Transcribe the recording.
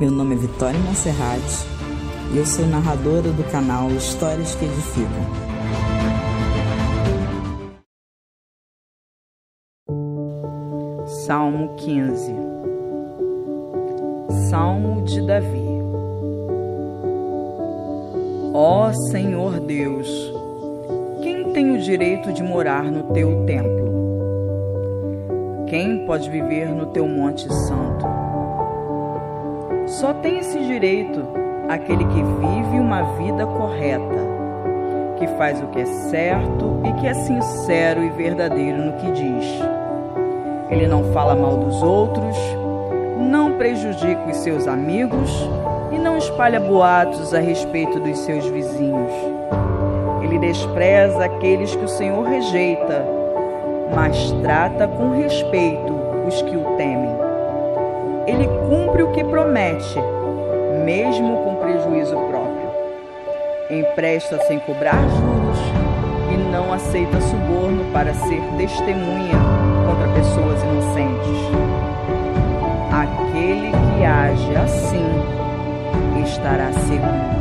Meu nome é Vitória Monserrat e eu sou narradora do canal Histórias que Edificam. Salmo 15 Salmo de Davi Ó Senhor Deus, quem tem o direito de morar no teu templo? Quem pode viver no teu monte santo? Só tem esse direito aquele que vive uma vida correta, que faz o que é certo e que é sincero e verdadeiro no que diz. Ele não fala mal dos outros, não prejudica os seus amigos e não espalha boatos a respeito dos seus vizinhos. Ele despreza aqueles que o Senhor rejeita, mas trata com respeito os que o temem ele cumpre o que promete, mesmo com prejuízo próprio. Empresta sem cobrar juros e não aceita suborno para ser testemunha contra pessoas inocentes. Aquele que age assim estará seguro.